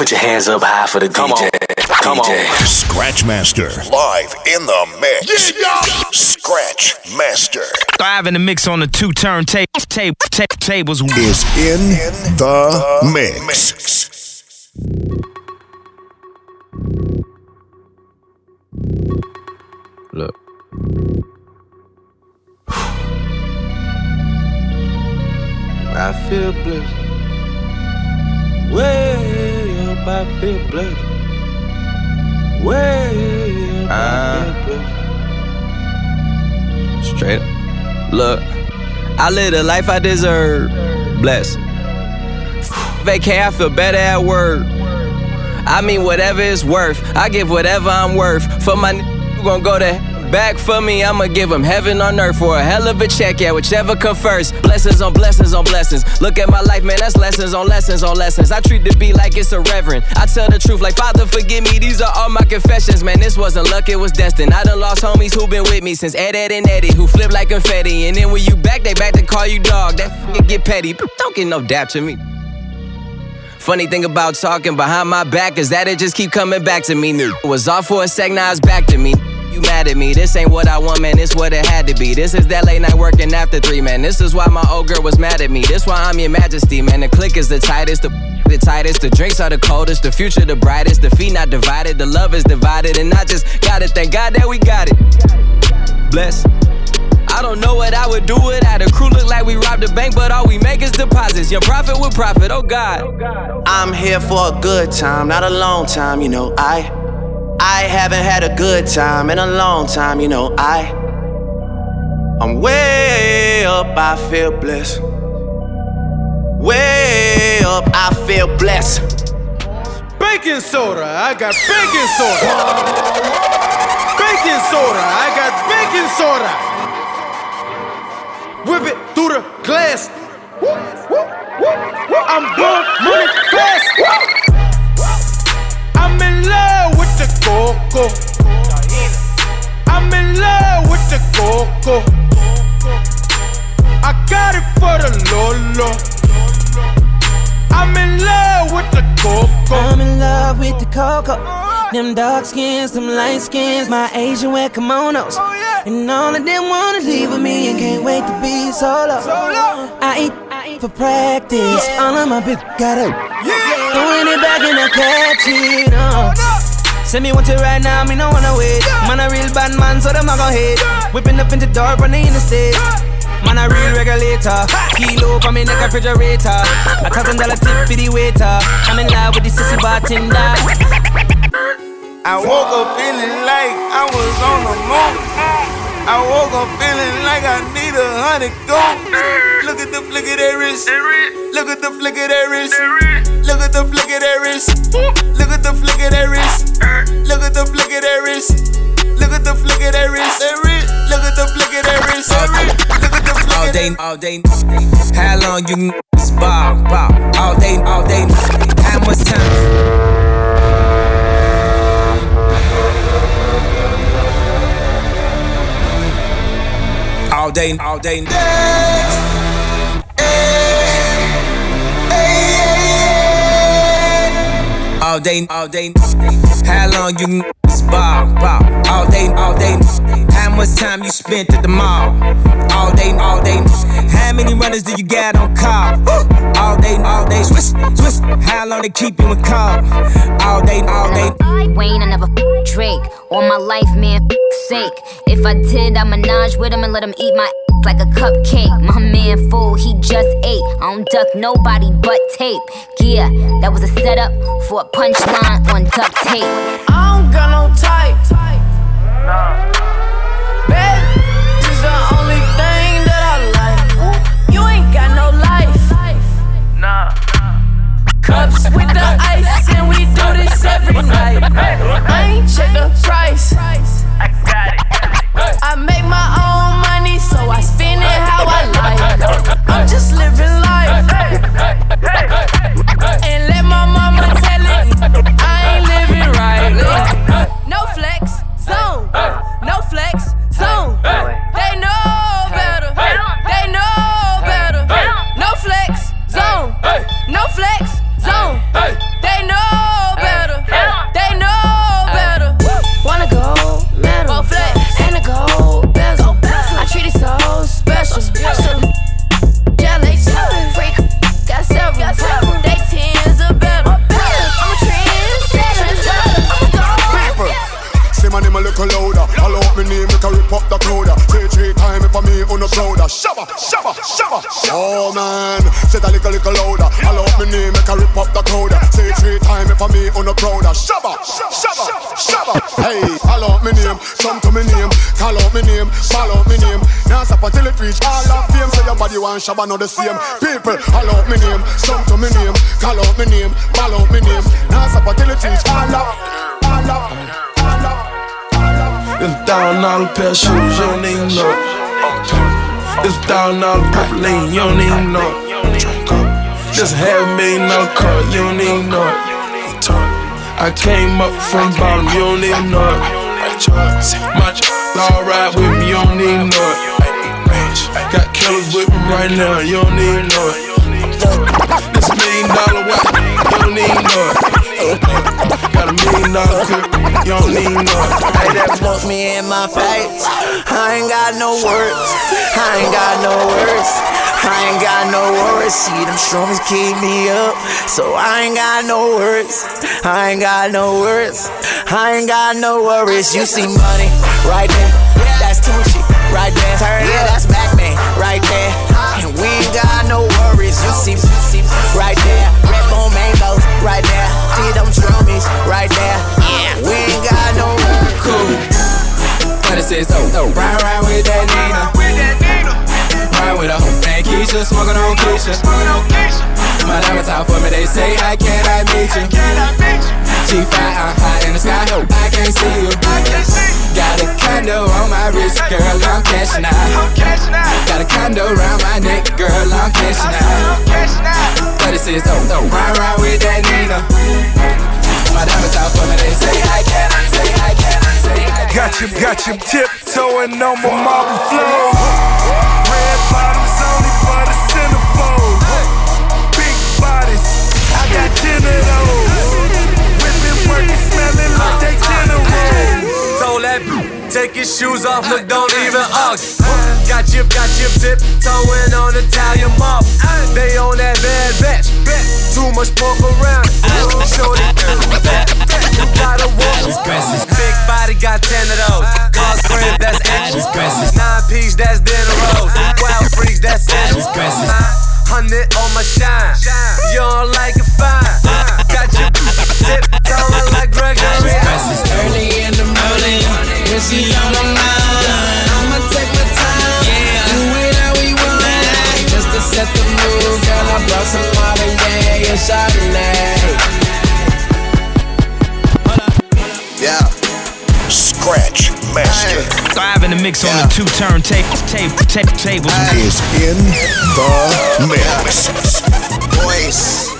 Put your hands up high for the Come DJ. on. Come DJ. on. Scratchmaster live in the mix. Scratch Master Thrive in the mix on the two turn tape, tape, tape, tables. is in the mix. Look. I feel blessed. Way I feel blessed. Way blessed. Ah. Straight up. Look, I live the life I deserve. Blessed. Vacay, I feel better at work. I mean, whatever it's worth. I give whatever I'm worth. For my n- who gon' go to back for me, I'ma give him heaven on earth for a hell of a check, yeah, whichever come first. Blessings on blessings on blessings. Look at my life, man, that's lessons on lessons on lessons. I treat the beat like it's a reverend. I tell the truth, like, Father, forgive me, these are all my confessions, man. This wasn't luck, it was destined. I done lost homies who been with me since Ed, Ed, and Eddie, who flip like confetti. And then when you back, they back to call you dog. That f- get petty. Don't get no dap to me. Funny thing about talking behind my back is that it just keep coming back to me. New was off for a sec, now it's back to me. You mad at me? This ain't what I want, man. This what it had to be. This is that late night working after three, man. This is why my old girl was mad at me. This why I'm your majesty, man. The click is the tightest, the the tightest. The drinks are the coldest, the future the brightest. The feet not divided, the love is divided, and I just gotta thank God that we got it. Bless. I don't know what I would do without a crew. Look like we robbed a bank, but all we make is deposits. Your profit with profit, oh God. I'm here for a good time, not a long time, you know. I I haven't had a good time in a long time, you know. I I'm way up, I feel blessed. Way up, I feel blessed. Baking soda, I got baking soda. Baking soda, I got baking soda. Whip it through the glass. I'm blowing money fast. I'm in love coco. I'm in love with the coco. I got it for the Lolo. I'm in love with the coco. I'm in love with the cocoa. Them dark skins, them light skins, my Asian wear kimonos. And all of them wanna leave with me and can't wait to be solo. I eat, I eat for practice. All of my bitch got it. Throwing it back and I catch it. Uh. Send me one to right now, me no wanna wait. Man, a real bad man, so them not gon' hate. Whipping up in the door, on the interstate. Man, a real regulator. Kilo for me neck refrigerator. A thousand dollar tip for the waiter. I'm in love with the sissy bartender. I woke up feeling like I was on the moon. I woke up feeling like I need a hundred gold. Look at the flick of that wrist. Look at the flick of that wrist. Look at the flick of that wrist. Look at the flick of that wrist. Look at the flick of that wrist. Look at the flick of that wrist. That wrist. Look at the flick of that wrist. That wrist. Look at the flick All day, all day. How long you ball, ball? All day, all day. How much time? All day, all day. All day, all day. How long you ball, ball? All day, all day. How much time you spent at the mall? All day, all day. How many runners do you got on call? All day, all day. Swish, swish. How long they keep you in call? All day, all day. Wayne, I never Drake. All my life, man, sake. If I did, I menage with him and let him eat my like a cupcake. My man fool, he just ate. I don't duck nobody but tape. Yeah, that was a setup for a punchline on duct tape. I don't got no type. Nah. Bad is the only thing that I like. You ain't got no life. Nah. Cups with the ice, and we do this every night. I ain't check the price. I got it. I make my own money, I love me name, come to me name, call out me name, call out me name. Now stop until it reach all of fame. Say your body want shabba, not the same. People, I love me name, come to me name, call out me name, call out me name. Now stop until it reach all of, all of, all of. It's a thousand dollar pair of shoes, you don't even know it. It's a thousand dollar purple lane, you don't even know. Just half million dollar car, you don't even know. I came up from bottom, you don't even know. My all ride with me, you don't know it. Got killers with me right now, you don't know it. This million dollar watch, you don't know it. Got a million dollar clip, you don't know it. Hey, that look me in my face. I ain't got no words. I ain't got no words. I ain't got no worries. See them shrooms keep me up, so I ain't got no worries. I ain't got no worries. I ain't got no worries. You see money right there. That's Tucci right there. Turn yeah, that's Mac Man right there. And we ain't got no worries. You see, see right there. Red bone mangoes right there. See them shroomies right there. Yeah, we ain't got no worries. Cool. It says, oh, oh, ride, ride with that Nina. Ride with a hoe named Keisha, smoking on Keisha. My diamonds out for me, they say, how can I meet you? G5, I'm high in the sky, hope I can't see you. Got a condo on my wrist, girl, I'm cashing out. Got a condo around my neck, girl, I'm cashing out. 36, oh, oh, ride, ride with that Nina. My diamonds out for me, they say, I can, I say, I can, I say, I can. Got you, got you tiptoeing on my marble floor. Bottoms only for the centerfold. Big bodies, I got ten of those. Women working, smelling like they general. Told that take your shoes off, look, don't even argue. Got you, got you tiptoeing on Italian mob. They on that bad batch. Too much pork around. Shorty, you gotta walk. Big body got ten of those. Cars crib, that's action. Nine piece, that's dinner rolls. Wild freaks, that's action. Hundred on my shine. You don't like it fine. Got you tiptoeing like Gregory. Early in the morning, when she on the line, I'ma take my time. Yeah, do it how we want it. Just to set the mood, girl, I brought some Martinez and Chardonnay. Scratch Master Live in the mix on the two turntable tape, tape, table. is in the mix. Boys.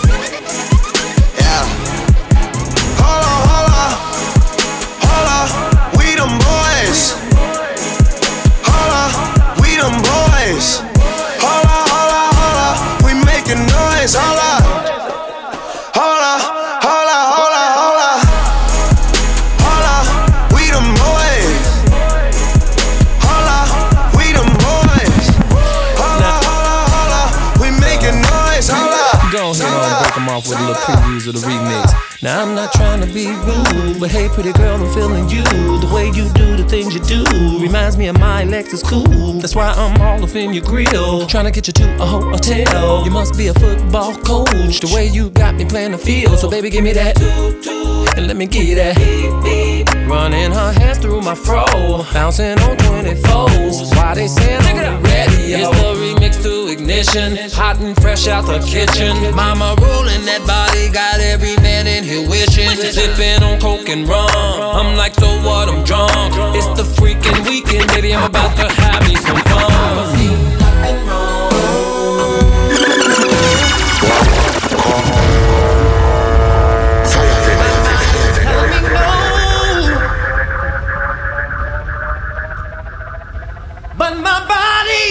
With a little previews of the remix. Now I'm not trying to be rude, but hey, pretty girl, I'm feeling you. The way you do the things you do reminds me of my Lexus cool. That's why I'm all up in your grill, trying to get you to a hotel. You must be a football coach. The way you got me playing the field, so baby, give me that. And let me get that. Running her hands through my fro, bouncing on 24s. Why they saying on the radio? It's the remix to ignition, hot and fresh out the kitchen. Mama rolling that body, got every man in here wishing. Sipping on coke and rum. I'm like, so what? I'm drunk. It's the freaking weekend, baby. I'm about to have me some fun.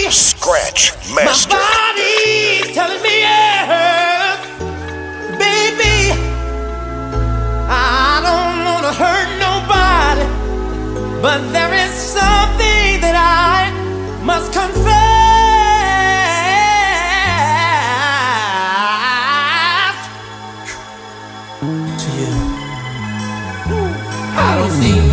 Body, Scratch my Master. body's telling me yes, baby. I don't wanna hurt nobody, but there is something that I must confess to you. I don't see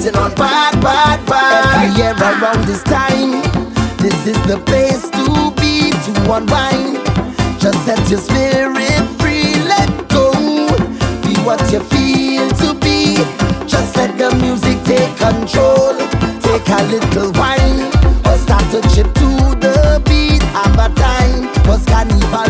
Acting on bad, bad, bad. Yeah, around this time, this is the place to be to unwind. Just set your spirit free, let go. Be what you feel to be. Just let the music take control. Take a little wine or start to chip to the beat. Have a time, cause carnival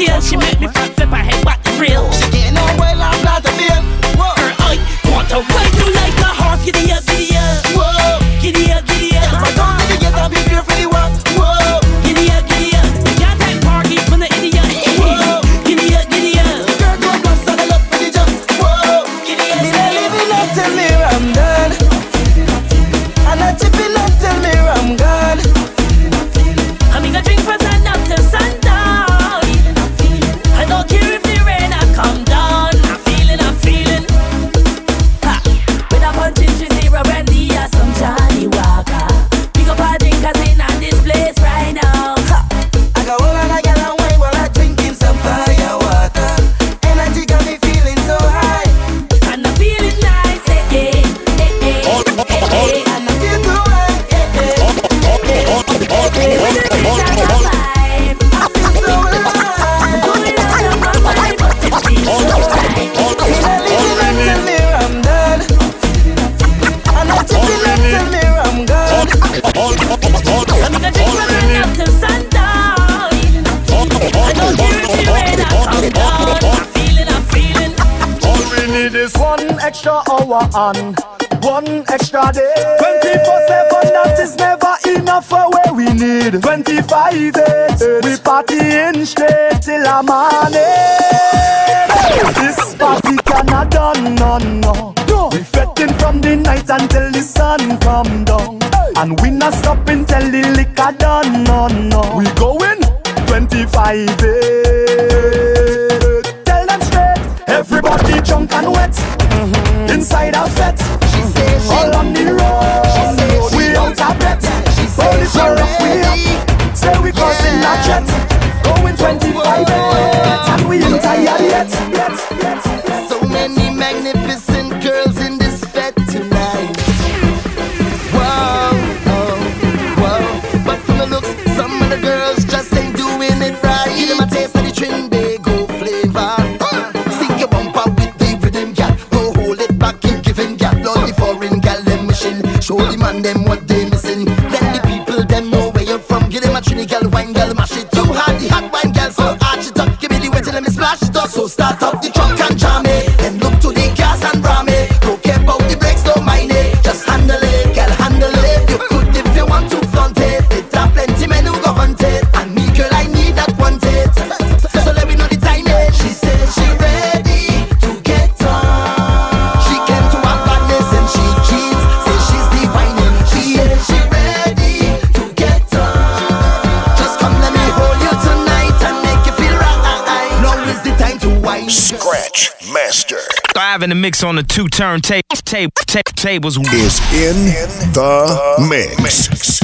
She make and one extra day. 24 7, that is never enough for where we need. 25 days, we partying straight till a morning. This party cannot done, no, no. We fetting from the night until the sun come down. And we not stopping till the liquor done, no, no. We going 25 days. Inside our fet, she says all on the road. She says we out of bet. Police are up, we up. Say we crossing yeah. jet. Going 25 days, and we ain't tired yet. Thrive in the mix on the two turntable tape, tape, tables. is in the mix.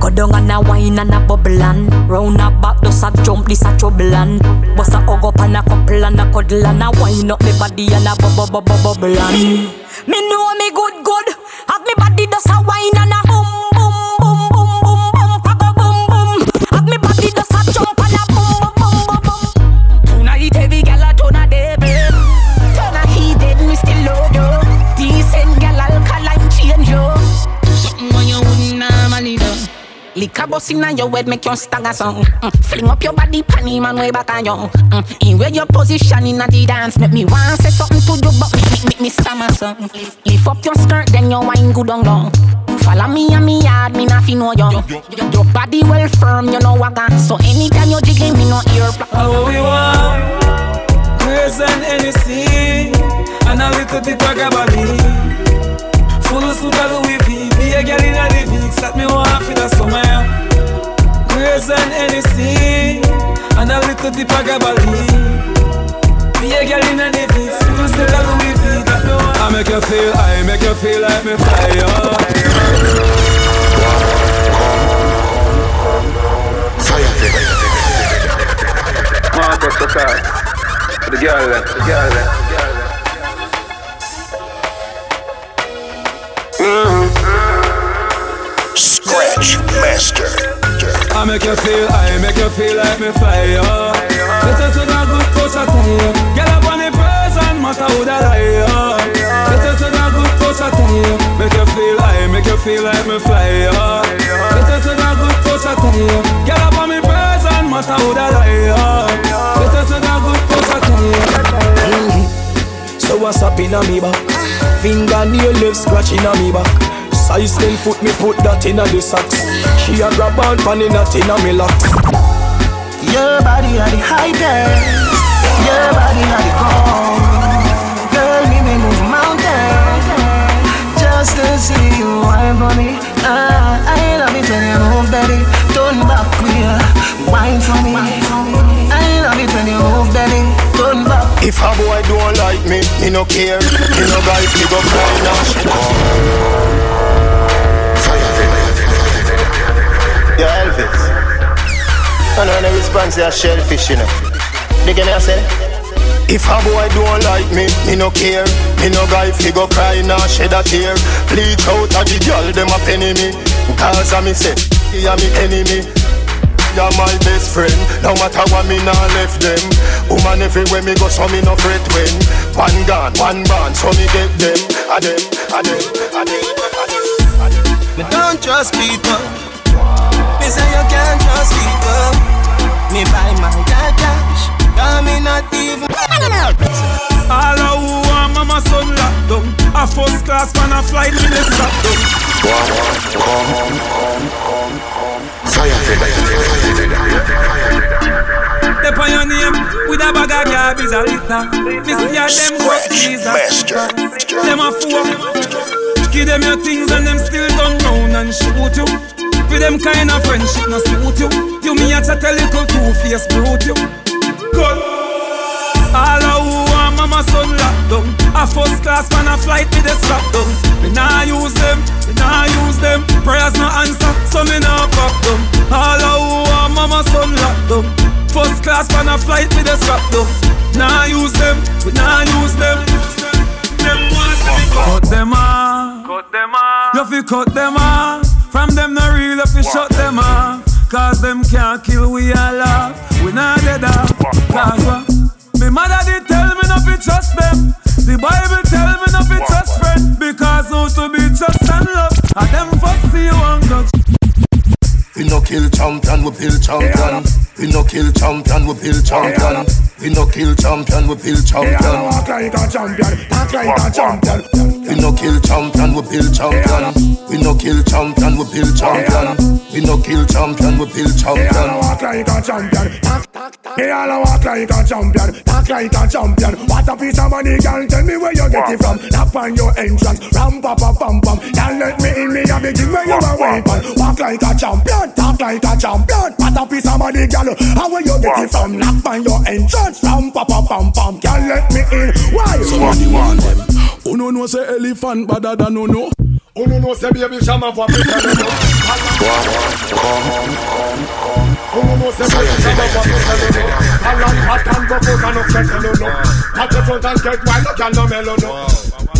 Go down and a wine and a bubble and Round a back, just a jump, this a trouble and Bust a hug up and a couple and a cuddle and a wine up me body and a bubble, bubble, bubble and Me know me good, good Have me body just a wine and a Liquor bust inna your head make you stagger song. Mm. Fling up your body, panty man way back on you. Mm. In where your position inna the dance, make me want say something to you, but make, make me stammer song. Lift up your skirt, then your wine good on down. Follow me and me yard, me not fi know you. Your body well firm, you know what I got. So anytime you jiggling, me no ear block. How we want Grace and Hennessy And a little bit of gabardine Full suit of Louis V Be a girl in a the Vicks That me want for the summer Grace and Hennessy And a little bit of gabardine Be a girl in a the Vicks Full suit of Louis V That me. Want I make you feel, I make you feel like me Marcus the car. For the girl the girl then, the girl then. Scratch Master. I make you feel, I make you feel like me fire. Let us with a good touch of tire. Get up on the present, matter who that I am. Let us with a good touch of tire. Make you feel, I make you feel like me fly. Let us with a good touch of tire. Get up on me present, matter who that I am. Let us with a good touch of tire. Mm-hmm. So what's up in a me back? Fingernail left scratching a me back. Size 10 foot me put that in a the socks. She a grab on pan in a tin a me locks. Your body are the highest. Your body are the calm. Girl, me may move mountains just to see you wine for me. Ah, I love it when you move, baby. Turn back, queer. Wine for me. I love it when you move, baby. Turn back. If a boy don't like me, me no care. Me no guy fi go cry now. Yo, Elvis. I know the response is shellfish, you know. They get me I say? If a boy don't like me, me no care. Me no guy fi go cry now shed a tear. Bleach out a the girl them a penny me. Cause a me say, he a me enemy. You're my best friend. No matter what me nah left them. Woman everywhere me go, so me no fret when. One gun, one band, so me get them. A them, a them, a them, a them. Me don't trust people. Me say you can't trust people. Me buy my dad cash. Cause me not even. All I first class man a flight with the strap down. Step on your name with a bag of garbage a litter. Me see a them work these a Them a fool. Give them your things and them still turn round and shoot you. With them kind of friendship no suit you. You me a chat a little two-face brute you. Good. All of who want mama son locked down. A first class man a flight with the strap down. Me nah use them, me nah use them. Prayers no answer, so me nah pop them All of who want mama son locked down. First class man a flight with the strap down. Nah use them, we nah use them. Them be cut. them off. Cut them off. You fi cut them off From them no real, if you shut them off Cause them can't kill we all laugh We nah dead off Cause what? Me mother did tell me not to trust them. The Bible tell me not to trust friend because who to be trust and love. And them you and touch. We no kill champion, we build champion. We no kill champion, we build champion. We no kill champion, we build champion. Walk like a champion, talk like a champion. We no kill champion, we build champion. We no kill champion, we build champion. We no kill champion, we build champion. Walk like a champion, talk, talk, talk. They all walk like a champion, talk like a champion. What a piece of money, girl. Tell me where you get it from. Knock on your entrance, ram pa pa pam pam. Can't let me in, me have the thing where you are waiting. Walk like a champion, talk like a champion. What a piece of money, girl. How where you get it from? Knock on your entrance, ram pa pa pam pam. Can't let me in. Why? Somebody want them. Who no know say elephant better than no no? Who no know say baby shama for Africa no no? Who no know say baby shama for Africa no no? A long hot and go put on a kettle no no. Hot your front and get wild, no can no mellow no.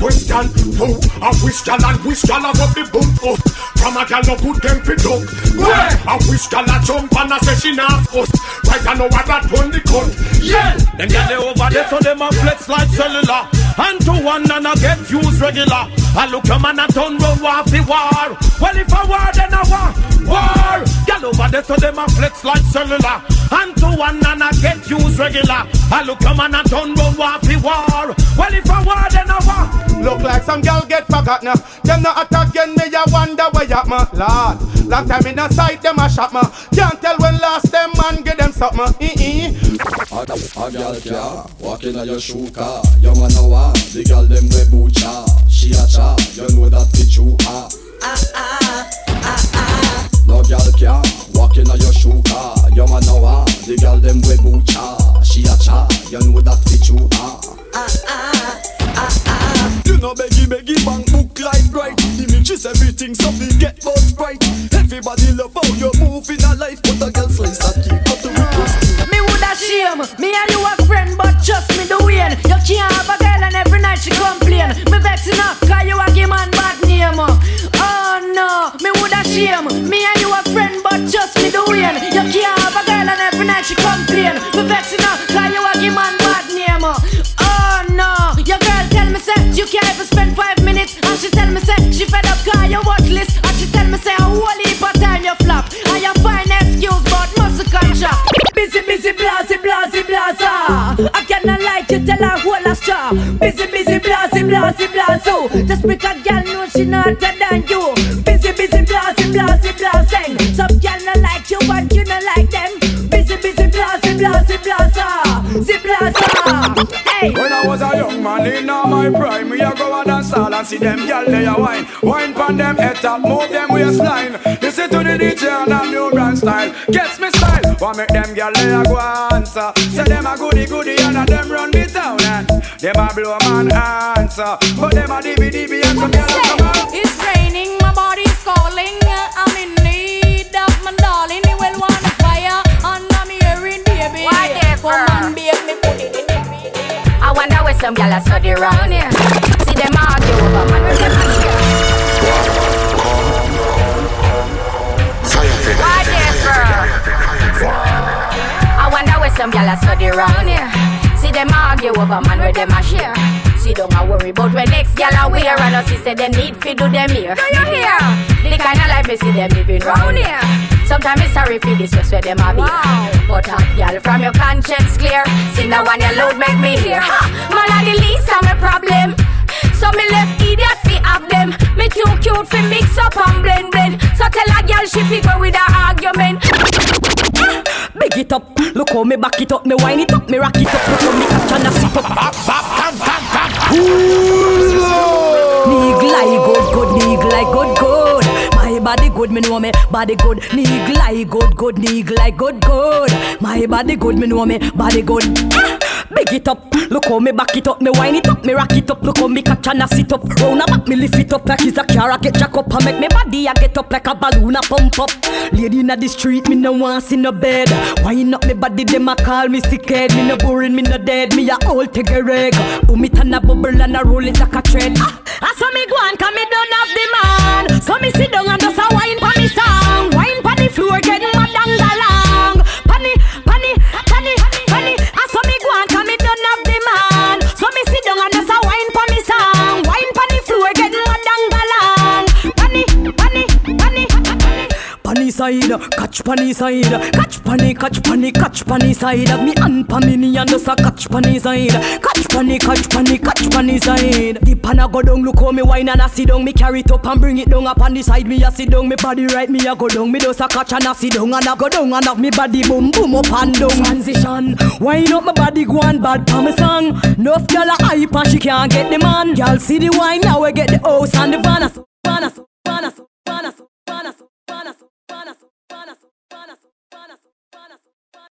Question two, a wish gal and wish gal a up the boom up. From a gal no put them fit up. Where? A wish gal a jump and a say she not us. Right I know what that turn the cut. Yeah. Them get they over there so them a flex like cellular And to one and a get used regular I look your man a turn round war fi war. Well if a war then a war. War. Get over there so them a flex like cellular. And to one and I get used regular. I look your man a turn round war fi war. Well if a war then a war. Look like some girl get forgot now. Them not attack again, me ya wonder where ya ma Lord, long time in the sight, them a shot ma. Can't tell when last them man get them something. Eh A, a gal can walk in a your shoe car. You man a want the gal them we boot cha. She a cha, you know that the true ah. Ah ah ah. No gal can walk in a your shoe car. You man a want the gal them we boot cha. She a cha, you know that the true ah. Ah ah ah. You know beggy beggy bang book like bright Images everything so we get both sprite Everybody love how you move in a life But a girl slice a keep up the request Me woulda shame, me and you a friend, but trust me the way. You can't have a girl and every night she complain. Me vex enough, night she complain. Me vex enough, cause you a give man bad name. Oh no, your girl tell me say you can't even spend five minutes, and she tell me say she fed up cause you worthless, and she tell me say a whole heap of time you flop, and you find excuse but muscle contract. Busy, busy, blasey, blasey, blaza. I cannot lie to tell her whole a straw. Busy, busy, blasey, blasey, blazo. Just make a girl know she not hotter than you. Busy, busy, blasey, blasey, blasing. Some girl When I was a young man in all my prime We a go a dance hall and see them gyal they a wine Wine pon them head top, move them waistline. Listen to the DJ and a new brand style. Gets me style, want make them gyal they a go answer? Say them a goody goody and a them run the town And them a blow man answer. But them a dibby dibby and some gyal a come out some gyal a study round here. See them argue over man with them I wonder where some gyal a study round here. See them argue over man with them a share. See don't a worry about when next gyal a wear and us say them need fi do them here. Do you hear? The kind of life me see them living round here. Sometimes it's sorry for this, just where them are wow. But uh, up, girl, from your conscience clear. See now when you load make me hear. Ha! Man, I the least of my problem. So me left idiot fi have them. Me too cute fi mix up and blend blend. So tell a girl she fi go with her argument. Big it up, look how me back it up, me wind it up, me rock it up, look how me catch and I sit up. Bop, bop, bam, bam, bam. Ooh, Lord. Nigga, like good, good, nigga, like good, good. Body good, me know me body good. Nigga like good, good, nigga like good, good. My body good, me know me body good. Big it up, look how me back it up, me wind it up, me rock it up, look how me catch and I sit up. Round about me lift it up like it's a car, I get jack up and make me body I get up like a balloon a pump up. Lady inna the street, me no want see no bed. Wind up me body, them a call me sick head. Me no boring, me no dead, me a old take a reg. Boom it and a bubble and a roll it like a trend. Ah, I saw me go on, cause me don't have the man. So me sit down and just side, catch panny side, catch panny, catch panny, catch panny side. Me and panny and just a catch panny side, catch panny, catch panny, catch panny side. The panna go down, look how me wine and I sit down. Me carry it up and bring it down up on the side. Me a sit down, me body right, me a go down. Me just a catch and I sit down and I go down and have me body boom boom up and down. Transition, wine up my body go on bad pa me song. Nuff gyal a hype and she can't get the man. Gyal see the wine now we get the house and the van. So, van, so, van, so, van, wanna